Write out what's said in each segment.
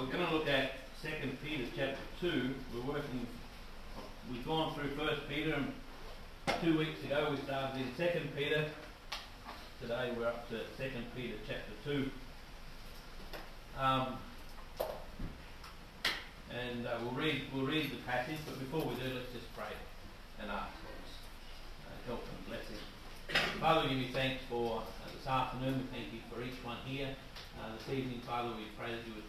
we're going to look at Second Peter chapter two. We're working. We've gone through First Peter, and two weeks ago we started in Second Peter. Today we're up to Second Peter chapter two. Um, and uh, we'll read we'll read the passage, but before we do, let's just pray and ask God's uh, help and blessing. Father, we give you thanks for uh, this afternoon. We thank you for each one here uh, this evening. Father, we pray that you would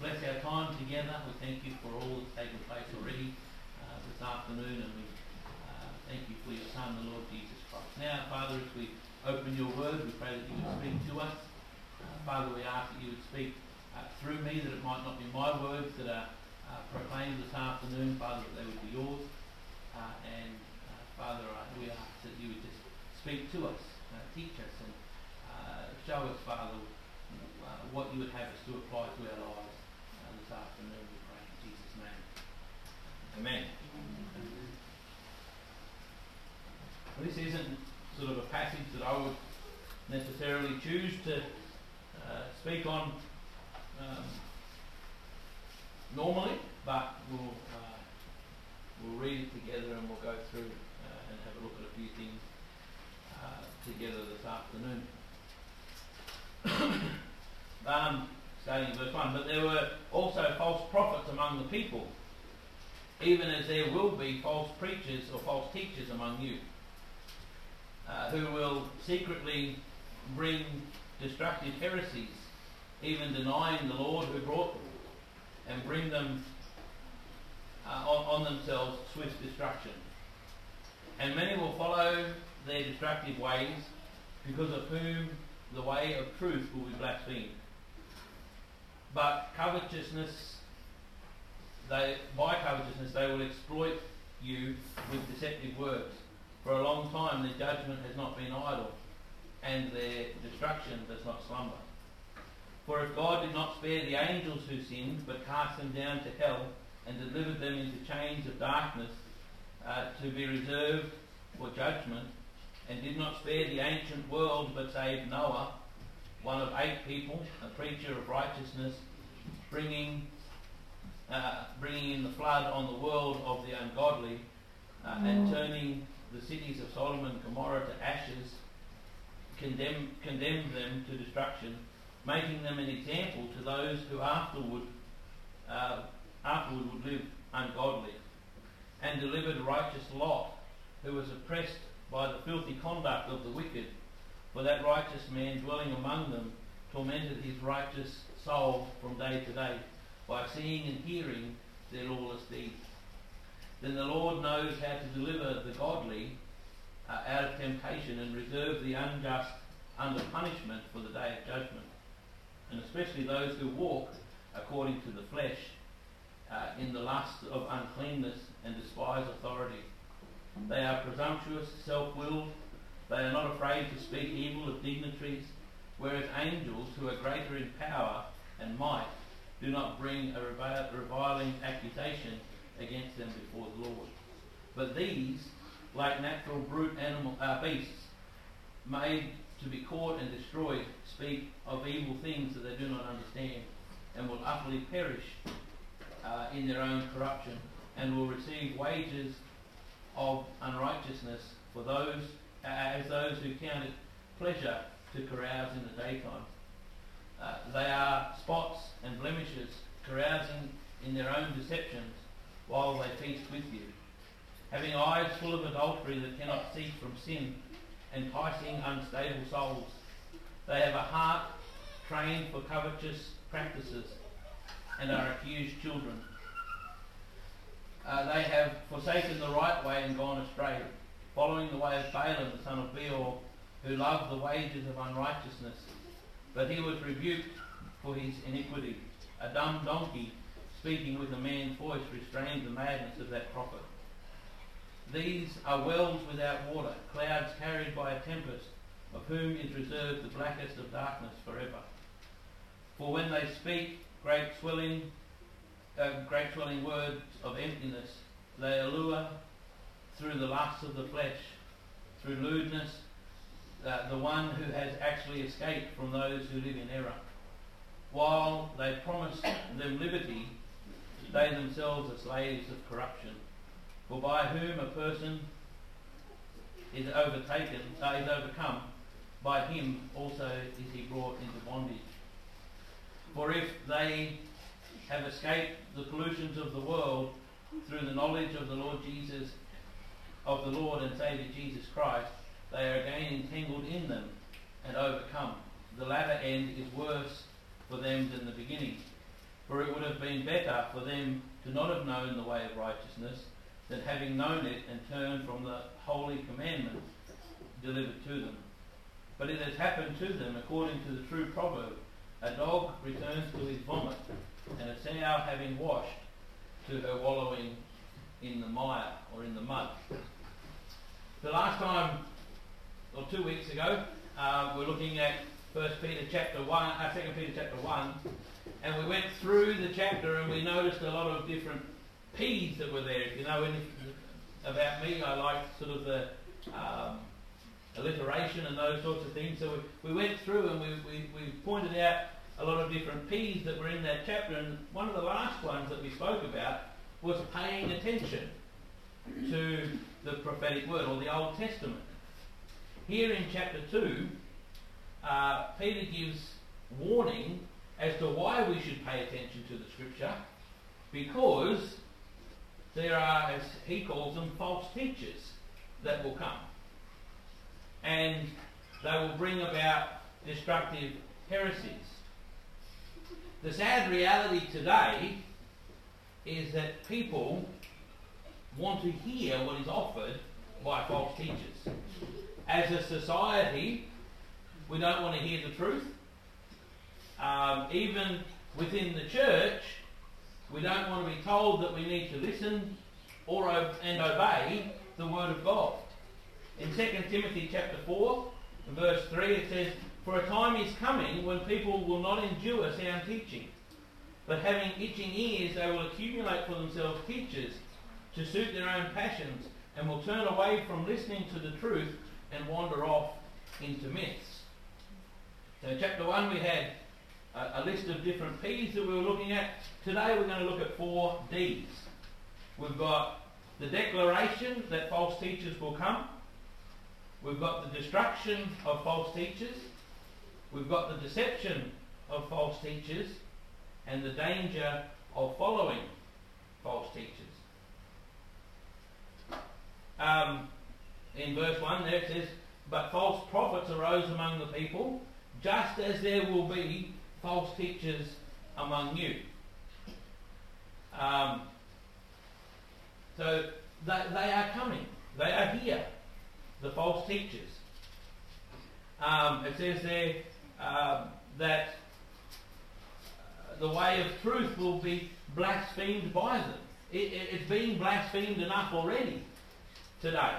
bless our time together. We thank you for all that's taken place already uh, this afternoon, and we uh, thank you for your Son, the Lord Jesus Christ. Now, Father, as we open your word, we pray that you would speak to us. Uh, Father, we ask that you would speak uh, through me, that it might not be my words that are proclaimed this afternoon, Father, that they would be yours. and Father, we ask that you would just speak to us, uh, teach us, and uh, show us, Father, uh, what you would have us to apply to our lives uh, this. We pray in Jesus' name. Amen. Well, this isn't sort of a passage that I would necessarily choose to uh, speak on um, normally, but we'll uh, we'll read it together and we'll go through and have a look at a few things uh, together this afternoon. um, starting in verse 1. But there were also false prophets among the people, even as there will be false preachers or false teachers among you, uh, who will secretly bring destructive heresies, even denying the Lord who brought them, and bring them uh, on, on themselves swift destruction. And many will follow their destructive ways, because of whom the way of truth will be blasphemed. But covetousness, they, by covetousness, they will exploit you with deceptive words. For a long time, their judgment has not been idle, and their destruction does not slumber. For if God did not spare the angels who sinned, but cast them down to hell, and delivered them into chains of darkness, uh, to be reserved for judgment, and did not spare the ancient world, but saved Noah, one of eight people, a preacher of righteousness, bringing uh, bringing in the flood on the world of the ungodly, uh, and mm. turning the cities of Sodom and Gomorrah to ashes, condemn, condemned them to destruction, making them an example to those who afterward, uh, afterward would live ungodly and delivered righteous Lot, who was oppressed by the filthy conduct of the wicked. For that righteous man dwelling among them tormented his righteous soul from day to day by seeing and hearing their lawless deeds. Then the Lord knows how to deliver the godly uh, out of temptation and reserve the unjust under punishment for the day of judgment, and especially those who walk according to the flesh uh, in the lust of uncleanness and despise authority. They are presumptuous, self-willed. They are not afraid to speak evil of dignitaries, whereas angels, who are greater in power and might, do not bring a reviling accusation against them before the Lord. But these, like natural brute animal uh, beasts, made to be caught and destroyed, speak of evil things that they do not understand, and will utterly perish uh, in their own corruption and will receive wages of unrighteousness for those uh, as those who count it pleasure to carouse in the daytime. Uh, they are spots and blemishes, carousing in their own deceptions while they feast with you, having eyes full of adultery that cannot cease from sin, enticing unstable souls. They have a heart trained for covetous practices and are accused children. Uh, they have forsaken the right way and gone astray, following the way of Balaam the son of Beor, who loved the wages of unrighteousness. But he was rebuked for his iniquity. A dumb donkey, speaking with a man's voice, restrained the madness of that prophet. These are wells without water, clouds carried by a tempest, of whom is reserved the blackest of darkness forever. For when they speak, great swelling, uh, great swelling words of emptiness. They allure through the lusts of the flesh, through lewdness, uh, the one who has actually escaped from those who live in error. while they promise them liberty, they themselves are slaves of corruption. For by whom a person is overtaken, uh, is overcome, by him also is he brought into bondage. For if they have escaped the pollutions of the world through the knowledge of the Lord Jesus, of the Lord and Saviour Jesus Christ, they are again entangled in them and overcome. The latter end is worse for them than the beginning. For it would have been better for them to not have known the way of righteousness than having known it and turned from the holy commandment delivered to them. But it has happened to them according to the true proverb a dog returns to his vomit, and a sow having washed to her wallowing in the mire or in the mud. The last time, or two weeks ago, uh, we're looking at First Peter chapter one, uh, Second Peter chapter one, and we went through the chapter and we noticed a lot of different P's that were there. If you know anything about me, I like sort of the um, alliteration and those sorts of things. So we, we went through and we, we, we pointed out a lot of different P's that were in that chapter. And one of the last ones that we spoke about was paying attention to the prophetic word or the Old Testament. Here in chapter 2, uh, Peter gives warning as to why we should pay attention to the scripture because there are, as he calls them, false teachers that will come and they will bring about destructive heresies. The sad reality today is that people want to hear what is offered by false teachers. As a society, we don't want to hear the truth. Um, even within the church, we don't want to be told that we need to listen or and obey the Word of God. In 2 Timothy chapter 4, verse 3, it says, For a time is coming when people will not endure sound teaching, but having itching ears, they will accumulate for themselves teachers to suit their own passions, and will turn away from listening to the truth and wander off into myths. So, chapter 1, we had a, a list of different P's that we were looking at. Today, we're going to look at four D's. We've got the declaration that false teachers will come. We've got the destruction of false teachers. We've got the deception of false teachers and the danger of following false teachers. Um, in verse 1 there it says, But false prophets arose among the people, just as there will be false teachers among you. Um, so they, they are coming. They are here the false teachers. Um, it says there uh, that uh, the way of truth will be blasphemed by them. It, it, it's being blasphemed enough already today,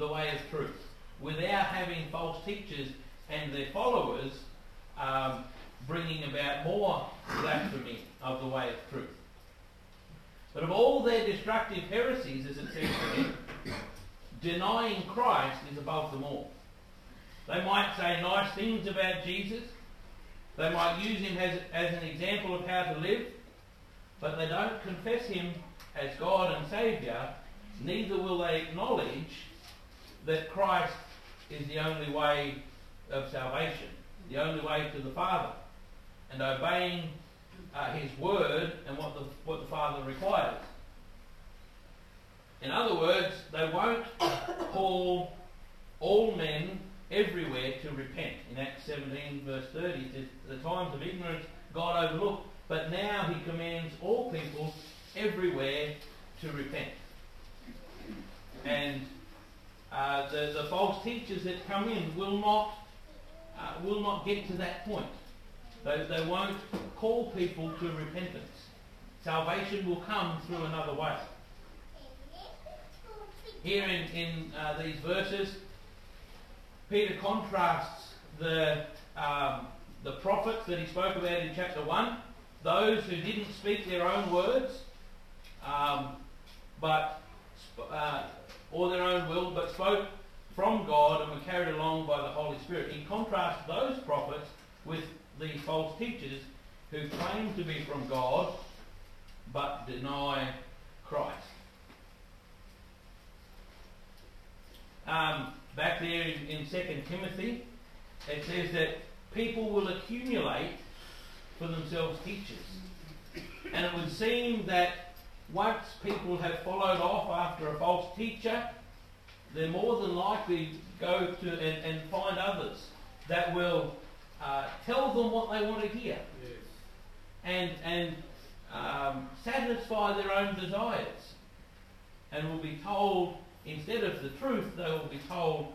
the way of truth, without having false teachers and their followers um, bringing about more blasphemy of the way of truth. But of all their destructive heresies, as it says to me, denying Christ is above them all. They might say nice things about Jesus. They might use him as, as an example of how to live. But they don't confess him as God and Saviour. Neither will they acknowledge that Christ is the only way of salvation, the only way to the Father. And obeying uh, his word and what the, what the Father requires. In other words, they won't call all men everywhere to repent. In Acts 17, verse 30, it says, The times of ignorance God overlooked, but now he commands all people everywhere to repent. And uh, the, the false teachers that come in will not, uh, will not get to that point. They, they won't call people to repentance. Salvation will come through another way here in, in uh, these verses, Peter contrasts the, um, the prophets that he spoke about in chapter 1, those who didn't speak their own words, um, but uh, or their own will, but spoke from God and were carried along by the Holy Spirit. He contrasts those prophets with these false teachers who claim to be from God but deny Christ. Um, back there in, in 2 Timothy, it says that people will accumulate for themselves teachers. And it would seem that once people have followed off after a false teacher, they're more than likely to go to and, and find others that will uh, tell them what they want to hear Yes. and, and um, satisfy their own desires. And will be told, instead of the truth, they will be told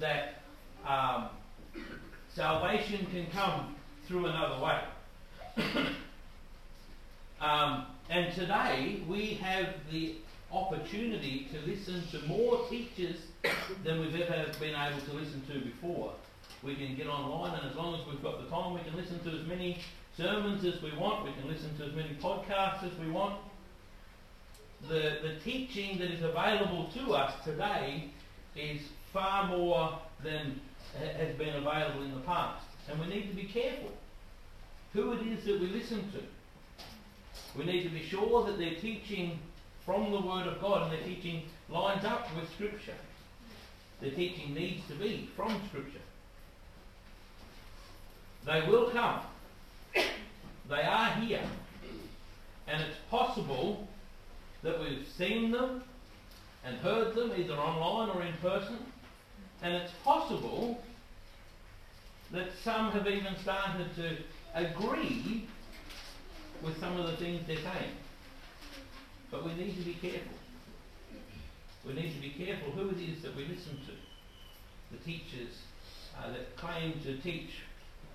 that um, salvation can come through another way. um, and today we have the opportunity to listen to more teachers than we've ever been able to listen to before. We can get online, and as long as we've got the time, we can listen to as many sermons as we want. We can listen to as many podcasts as we want. The, the teaching that is available to us today is far more than has been available in the past. And we need to be careful who it is that we listen to. We need to be sure that they're teaching from the Word of God and their teaching lines up with Scripture. Their teaching needs to be from Scripture. They will come. They are here. And it's possible that we've seen them and heard them either online or in person. And it's possible that some have even started to agree with some of the things they're saying. But we need to be careful. We need to be careful who it is that we listen to. The teachers uh, that claim to teach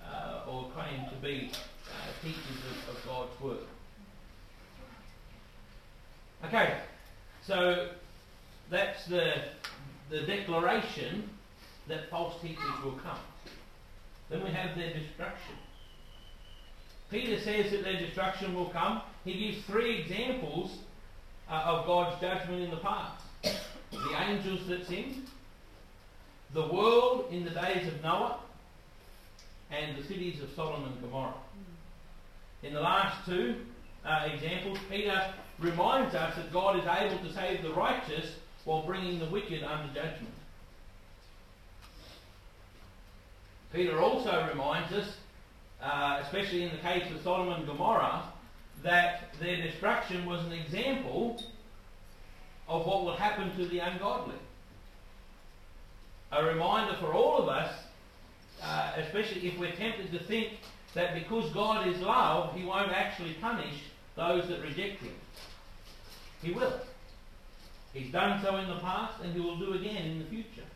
uh, or claim to be uh, teachers of, of God's Word. Okay, so that's the, the declaration that false teachers will come. Then we have their destruction. Peter says that their destruction will come. He gives three examples uh, of God's judgment in the past the angels that sinned, the world in the days of Noah, and the cities of Sodom and Gomorrah. In the last two uh, examples, Peter reminds us that God is able to save the righteous while bringing the wicked under judgment. Peter also reminds us, uh, especially in the case of Sodom and Gomorrah, that their destruction was an example of what will happen to the ungodly. A reminder for all of us, uh, especially if we're tempted to think that because God is love, He won't actually punish those that reject Him. He will. He's done so in the past and He will do again in the future.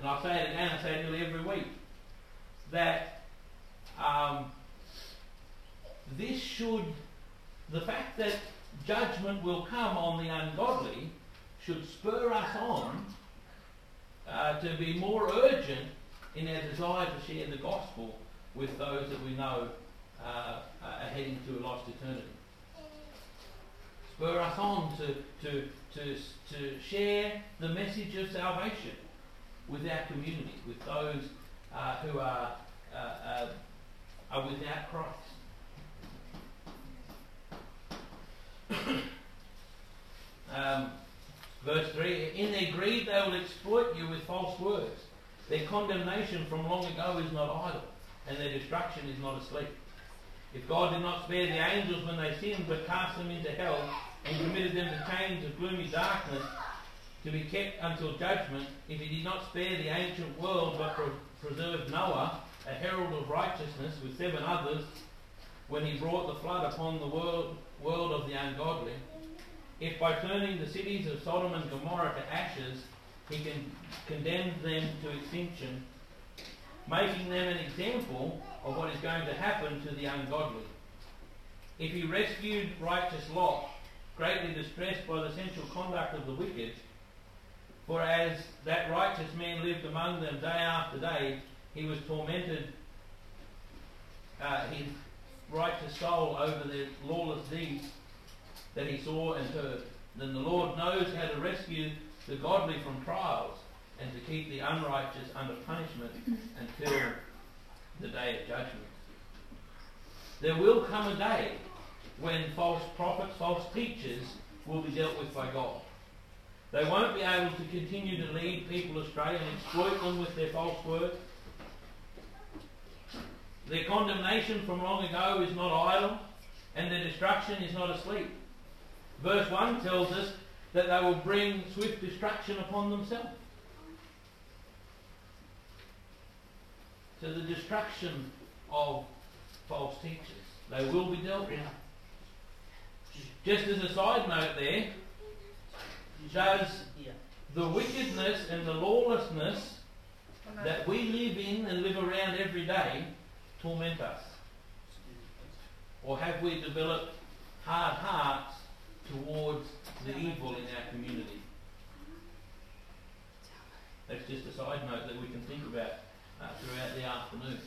And I'll say it again, I say it nearly every week, that um, this should, the fact that judgment will come on the ungodly should spur us on uh, to be more urgent in our desire to share the gospel with those that we know uh, are heading to a lost eternity. Spur us on to, to, to, to share the message of salvation with our community, with those uh, who are, uh, uh, are without Christ. um, verse 3 In their greed, they will exploit you with false words. Their condemnation from long ago is not idle, and their destruction is not asleep. If God did not spare the angels when they sinned, but cast them into hell and committed them to chains of gloomy darkness to be kept until judgment, if he did not spare the ancient world but preserved Noah, a herald of righteousness, with seven others, when he brought the flood upon the world, world of the ungodly, if by turning the cities of Sodom and Gomorrah to ashes, he can condemn them to extinction, making them an example of what is going to happen to the ungodly. If he rescued righteous Lot, greatly distressed by the sensual conduct of the wicked, for as that righteous man lived among them day after day, he was tormented, uh, his righteous soul, over the lawless deeds that he saw and heard. Then the Lord knows how to rescue the godly from trials and to keep the unrighteous under punishment until the day of judgment. there will come a day when false prophets, false teachers will be dealt with by God. They won't be able to continue to lead people astray and exploit them with their false words. Their condemnation from long ago is not idle, and their destruction is not asleep. Verse 1 tells us that they will bring swift destruction upon themselves. To the destruction of false teachers. They will be dealt with. Just as a side note there, does the wickedness and the lawlessness that we live in and live around every day torment us? Or have we developed hard hearts towards the evil in our community? That's just a side note that we can think about uh, throughout the afternoon.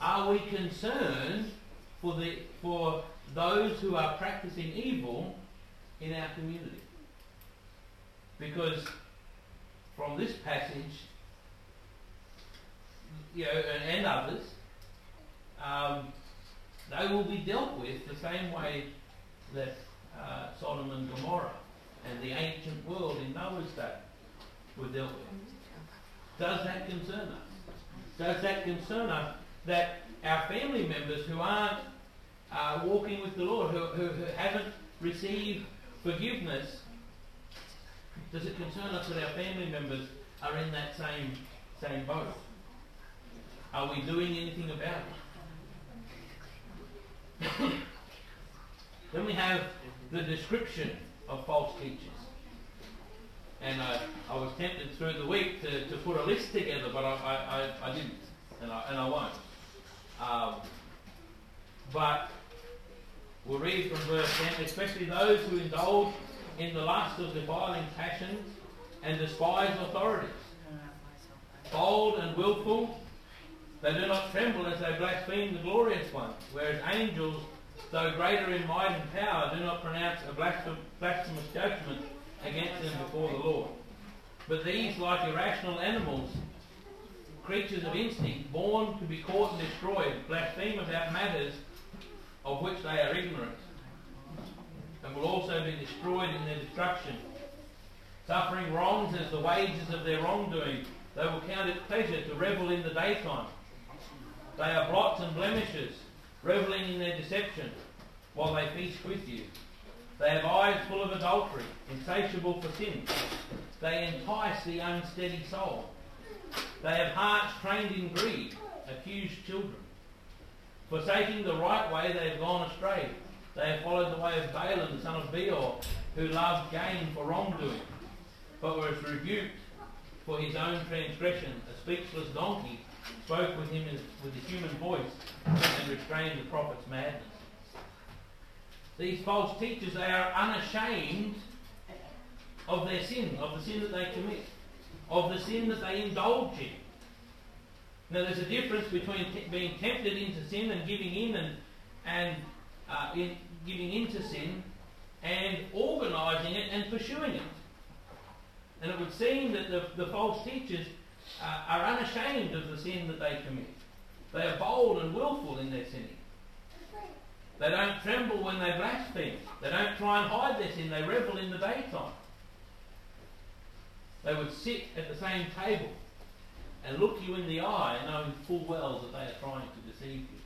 Are we concerned for, the, for those who are practicing evil in our community? Because from this passage, you know, and, and others, um, they will be dealt with the same way that uh, Sodom and Gomorrah and the ancient world in Noah's day were dealt with. Does that concern us? Does that concern us that our family members who aren't uh, walking with the Lord, who, who, who haven't received forgiveness, does it concern us that our family members are in that same same boat? Are we doing anything about it? then we have the description of false teachers. And uh, I was tempted through the week to, to put a list together, but I, I, I, I didn't, and I, and I won't. Um, but we'll read from verse 10 especially those who indulge in the lust of defiling passions and despise authorities. Bold and wilful, they do not tremble as they blaspheme the glorious one, whereas angels, though greater in might and power, do not pronounce a blasphemous judgment against them before the Lord. But these, like irrational animals, creatures of instinct, born to be caught and destroyed, blaspheme about matters of which they are ignorant, and will also be destroyed in their destruction. Suffering wrongs as the wages of their wrongdoing, they will count it pleasure to revel in the daytime. They are blots and blemishes, reveling in their deception, while they feast with you. They have eyes full of adultery, insatiable for sin. They entice the unsteady soul. They have hearts trained in greed, accused children. Forsaking the right way, they have gone astray. They have followed the way of Balaam, the son of Beor, who loved gain for wrongdoing, but was rebuked for his own transgression. A speechless donkey spoke with him with a human voice and restrained the prophet's madness. These false teachers, they are unashamed of their sin, of the sin that they commit of the sin that they indulge in. Now, there's a difference between t- being tempted into sin and giving in and, and uh, in giving into sin and organising it and pursuing it. And it would seem that the, the false teachers uh, are unashamed of the sin that they commit. They are bold and willful in their sinning. They don't tremble when they blaspheme. They don't try and hide their sin. They revel in the daytime. They would sit at the same table and look you in the eye, knowing full well that they are trying to deceive you.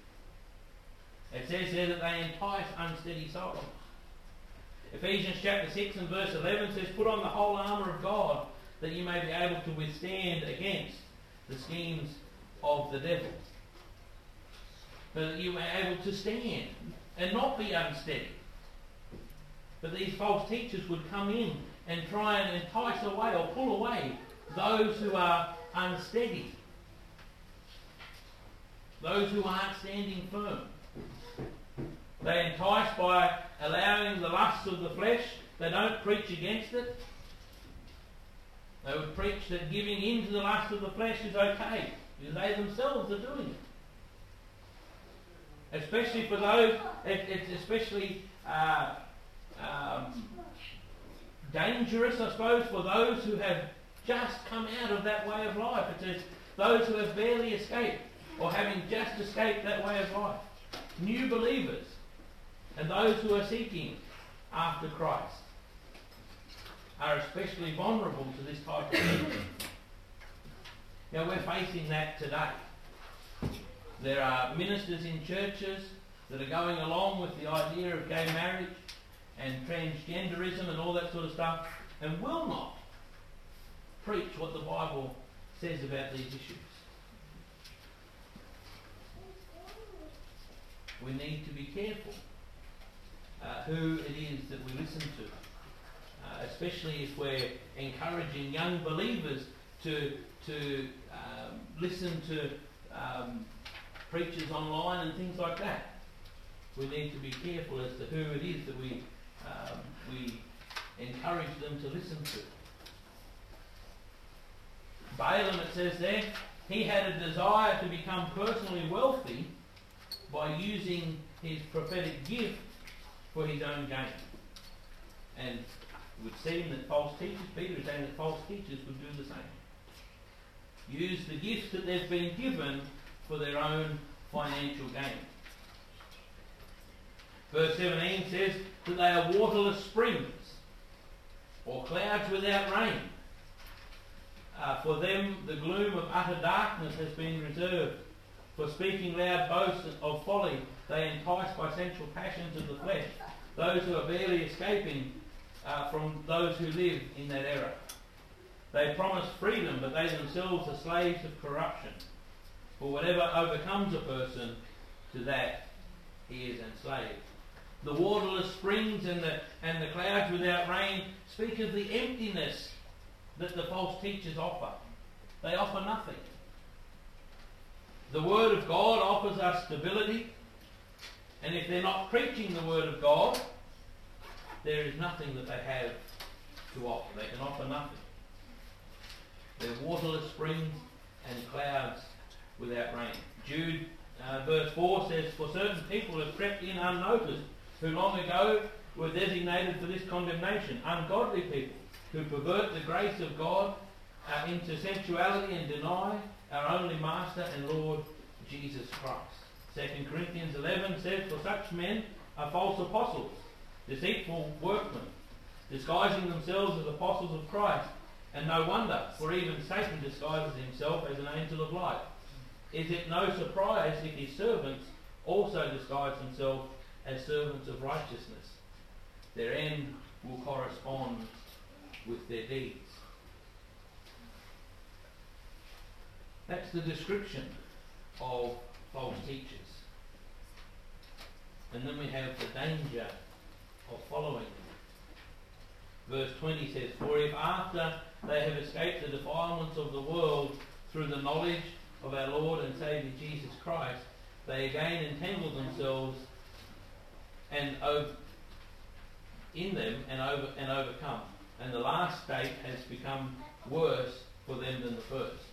It says there that they entice unsteady souls. Ephesians chapter 6 and verse 11 says, Put on the whole armour of God that you may be able to withstand against the schemes of the devil. But that you may be able to stand and not be unsteady. But these false teachers would come in and try and entice away or pull away those who are unsteady, those who aren't standing firm. They entice by allowing the lusts of the flesh. They don't preach against it. They would preach that giving in to the lust of the flesh is okay because they themselves are doing it. Especially for those, it's especially uh, um, dangerous, I suppose, for those who have just come out of that way of life. It is those who have barely escaped or having just escaped that way of life. New believers and those who are seeking after Christ are especially vulnerable to this type of thing. Now we're facing that today. There are ministers in churches that are going along with the idea of gay marriage and transgenderism and all that sort of stuff and will not preach what the Bible says about these issues. We need to be careful uh, who it is that we listen to, uh, especially if we're encouraging young believers to, to um, listen to um, preachers online and things like that. We need to be careful as to who it is that we, um, we encourage them to listen to. Balaam, it says there, he had a desire to become personally wealthy by using his prophetic gift for his own gain. And would seem that false teachers, Peter is saying that false teachers would do the same. Use the gifts that they've been given for their own financial gain. Verse 17 says that they are waterless springs or clouds without rain. Uh, for them, the gloom of utter darkness has been reserved. For speaking loud boasts of folly, they entice by sensual passions of the flesh those who are barely escaping uh, from those who live in that error. They promise freedom, but they themselves are slaves of corruption. For whatever overcomes a person, to that he is enslaved. The waterless springs and the, and the clouds without rain speak of the emptiness that the false teachers offer. They offer nothing. The Word of God offers us stability, and if they're not preaching the Word of God, there is nothing that they have to offer. They can offer nothing. They're waterless springs and clouds without rain. Jude uh, verse 4 says, For certain people have crept in unnoticed, who long ago were designated for this condemnation, ungodly people who pervert the grace of God uh, into sensuality and deny our only Master and Lord Jesus Christ. 2 Corinthians 11 says, For such men are false apostles, deceitful workmen, disguising themselves as apostles of Christ. And no wonder, for even Satan disguises himself as an angel of light. Is it no surprise if his servants also disguise themselves as servants of righteousness? Their end will correspond with their deeds. That's the description of false teachers. And then we have the danger of following them. Verse 20 says, For if after they have escaped the defilements of the world through the knowledge of our Lord and Saviour Jesus Christ, they again entangle themselves and in them and over and overcome. And the last state has become worse for them than the first.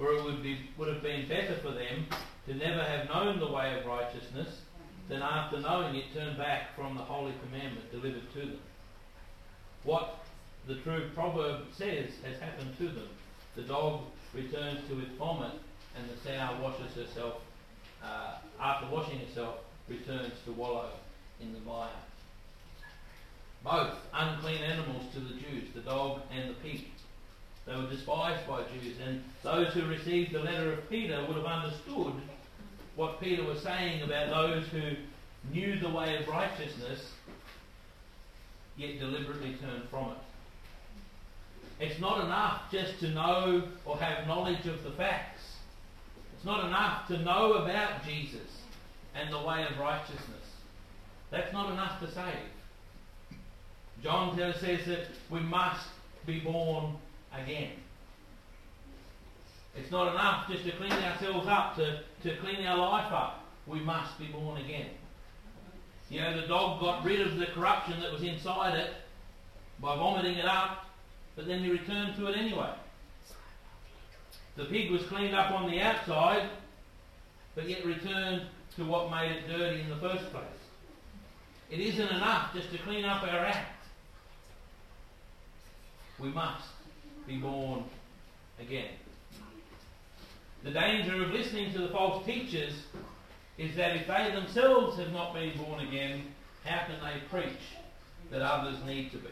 For it would be would have been better for them to never have known the way of righteousness than after knowing it turn back from the holy commandment delivered to them. What the true proverb says has happened to them. The dog returns to its vomit, and the sow washes herself, uh, after washing herself, returns to wallow in the mire. Both unclean animals to the Jews, the dog and the pig. They were despised by Jews, and those who received the letter of Peter would have understood what Peter was saying about those who knew the way of righteousness, yet deliberately turned from it. It's not enough just to know or have knowledge of the facts. It's not enough to know about Jesus and the way of righteousness. That's not enough to save. John says that we must be born again. It's not enough just to clean ourselves up, to, to clean our life up. We must be born again. You know, the dog got rid of the corruption that was inside it by vomiting it up but then he returned to it anyway. The pig was cleaned up on the outside, but yet returned to what made it dirty in the first place. It isn't enough just to clean up our act. We must be born again. The danger of listening to the false teachers is that if they themselves have not been born again, how can they preach that others need to be?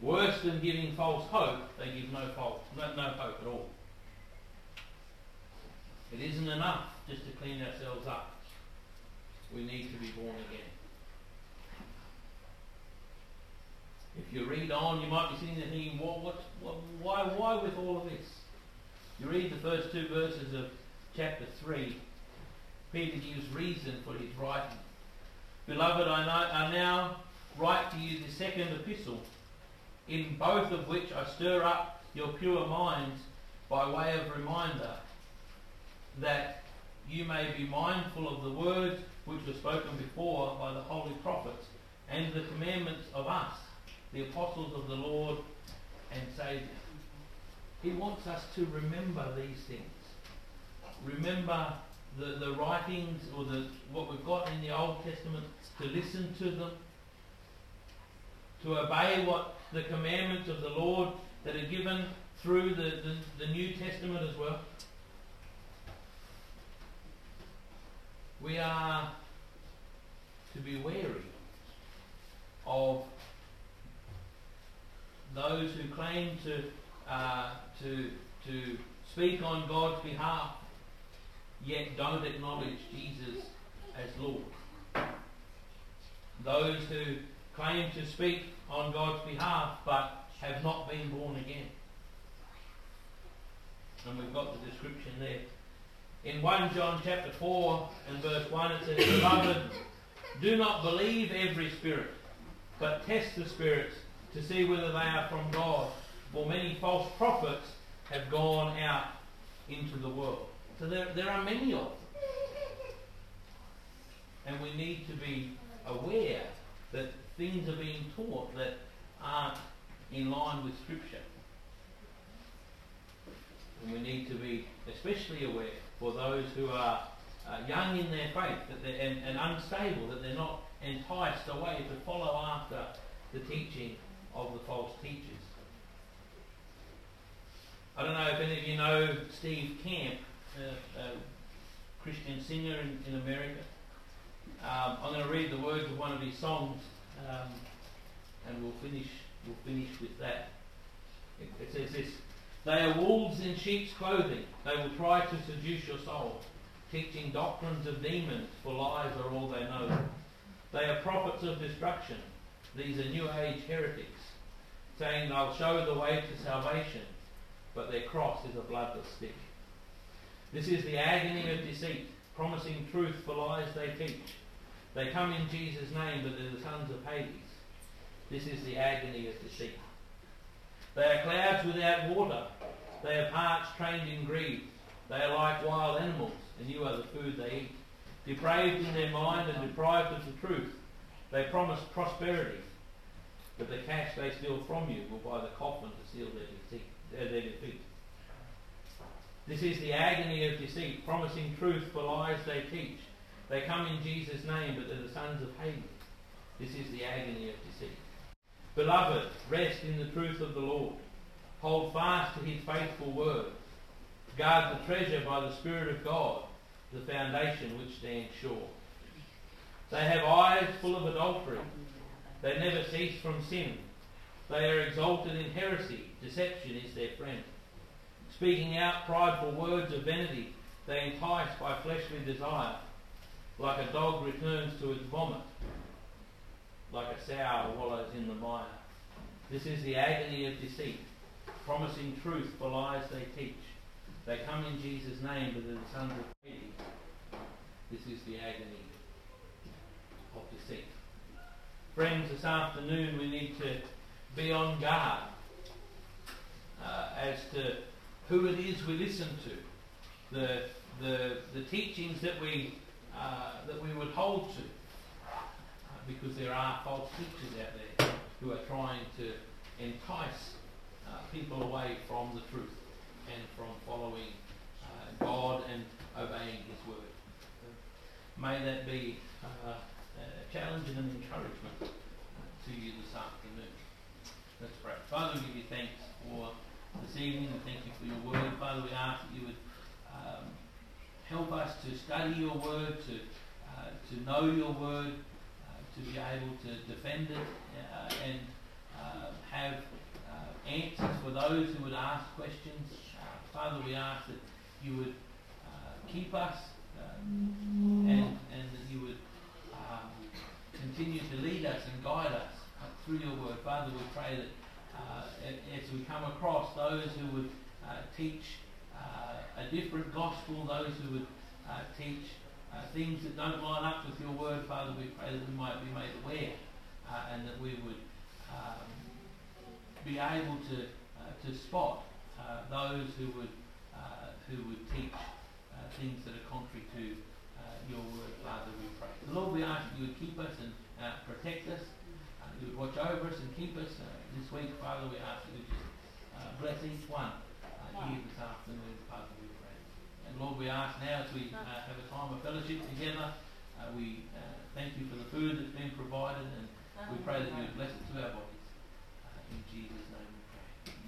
Worse than giving false hope, they give no, false, no, no hope at all. It isn't enough just to clean ourselves up. We need to be born again. If you read on, you might be sitting there thinking, what, what, what, why, why with all of this? You read the first two verses of chapter 3. Peter gives reason for his writing. Beloved, I, know, I now write to you the second epistle, in both of which I stir up your pure minds by way of reminder that you may be mindful of the words which were spoken before by the holy prophets and the commandments of us, the apostles of the Lord and Saviour. He wants us to remember these things. Remember the, the writings or the what we've got in the Old Testament, to listen to them, to obey what the commandments of the Lord that are given through the, the, the New Testament as well. We are to be wary of those who claim to uh, to to speak on God's behalf, yet don't acknowledge Jesus as Lord. Those who claim to speak on God's behalf but have not been born again. And we've got the description there. In 1 John chapter 4 and verse 1 it says, Beloved, do not believe every spirit, but test the spirits to see whether they are from God. For many false prophets have gone out into the world. So there, there are many of them. And we need to be aware that things are being taught that aren't in line with Scripture. And we need to be especially aware for those who are uh, young in their faith that they're, and, and unstable, that they're not enticed away to follow after the teaching of the false teachers. I don't know if any of you know Steve Camp, a, a Christian singer in, in America. Um, I'm going to read the words of one of his songs, um, and we'll finish. We'll finish with that. It, it says this: They are wolves in sheep's clothing. They will try to seduce your soul, teaching doctrines of demons, for lies are all they know. They are prophets of destruction. These are New Age heretics, saying they'll show the way to salvation, but their cross is a bloodless stick. This is the agony of deceit, promising truth for lies they teach. They come in Jesus' name, but they're the sons of Hades. This is the agony of deceit. They are clouds without water. They are parched, trained in greed. They are like wild animals, and you are the food they eat. Depraved in their mind and deprived of the truth, they promise prosperity, but the cash they steal from you will buy the coffin to seal their defeat. Uh, their defeat. This is the agony of deceit, promising truth for lies they teach. They come in Jesus' name, but they're the sons of Hades. This is the agony of deceit. Beloved, rest in the truth of the Lord. Hold fast to his faithful word. Guard the treasure by the Spirit of God, the foundation which stands sure. They have eyes full of adultery. They never cease from sin. They are exalted in heresy. Deception is their friend. Speaking out prideful words of vanity, they entice by fleshly desire. Like a dog returns to its vomit, like a sow wallows in the mire. This is the agony of deceit, promising truth for lies they teach. They come in Jesus' name, but the sons of Hades. This is the agony of deceit. Friends, this afternoon we need to be on guard uh, as to who it is we listen to, the, the, the teachings that we, uh, that we would hold to, uh, because there are false teachers out there who are trying to entice uh, people away from the truth and from following uh, God and obeying His word. May that be uh, challenge and an encouragement to you this afternoon. Let's pray. Father, we give you thanks for this evening and thank you for your word. Father, we ask that you would um, help us to study your word, to, uh, to know your word, uh, to be able to defend it uh, and uh, have uh, answers for those who would ask questions. Father, we ask that you would keep us and, and that you would continue to lead us and guide us through your word. Father, we pray that as we come across those who would teach a different gospel, those who would uh, teach uh, things that don't line up with your word, Father, we pray that we might be made aware uh, and that we would um, be able to, uh, to spot uh, those who would, uh, who would teach things that are contrary to your word, Father, we pray. Lord, we ask that you would keep us and protect us, you would watch over us and keep us. this week, Father, we ask that you just bless each one here this afternoon, Father, we pray. And Lord, we ask now as we uh, have a time of fellowship together, uh, we uh, thank you for the food that's been provided, and we pray that you would bless it to our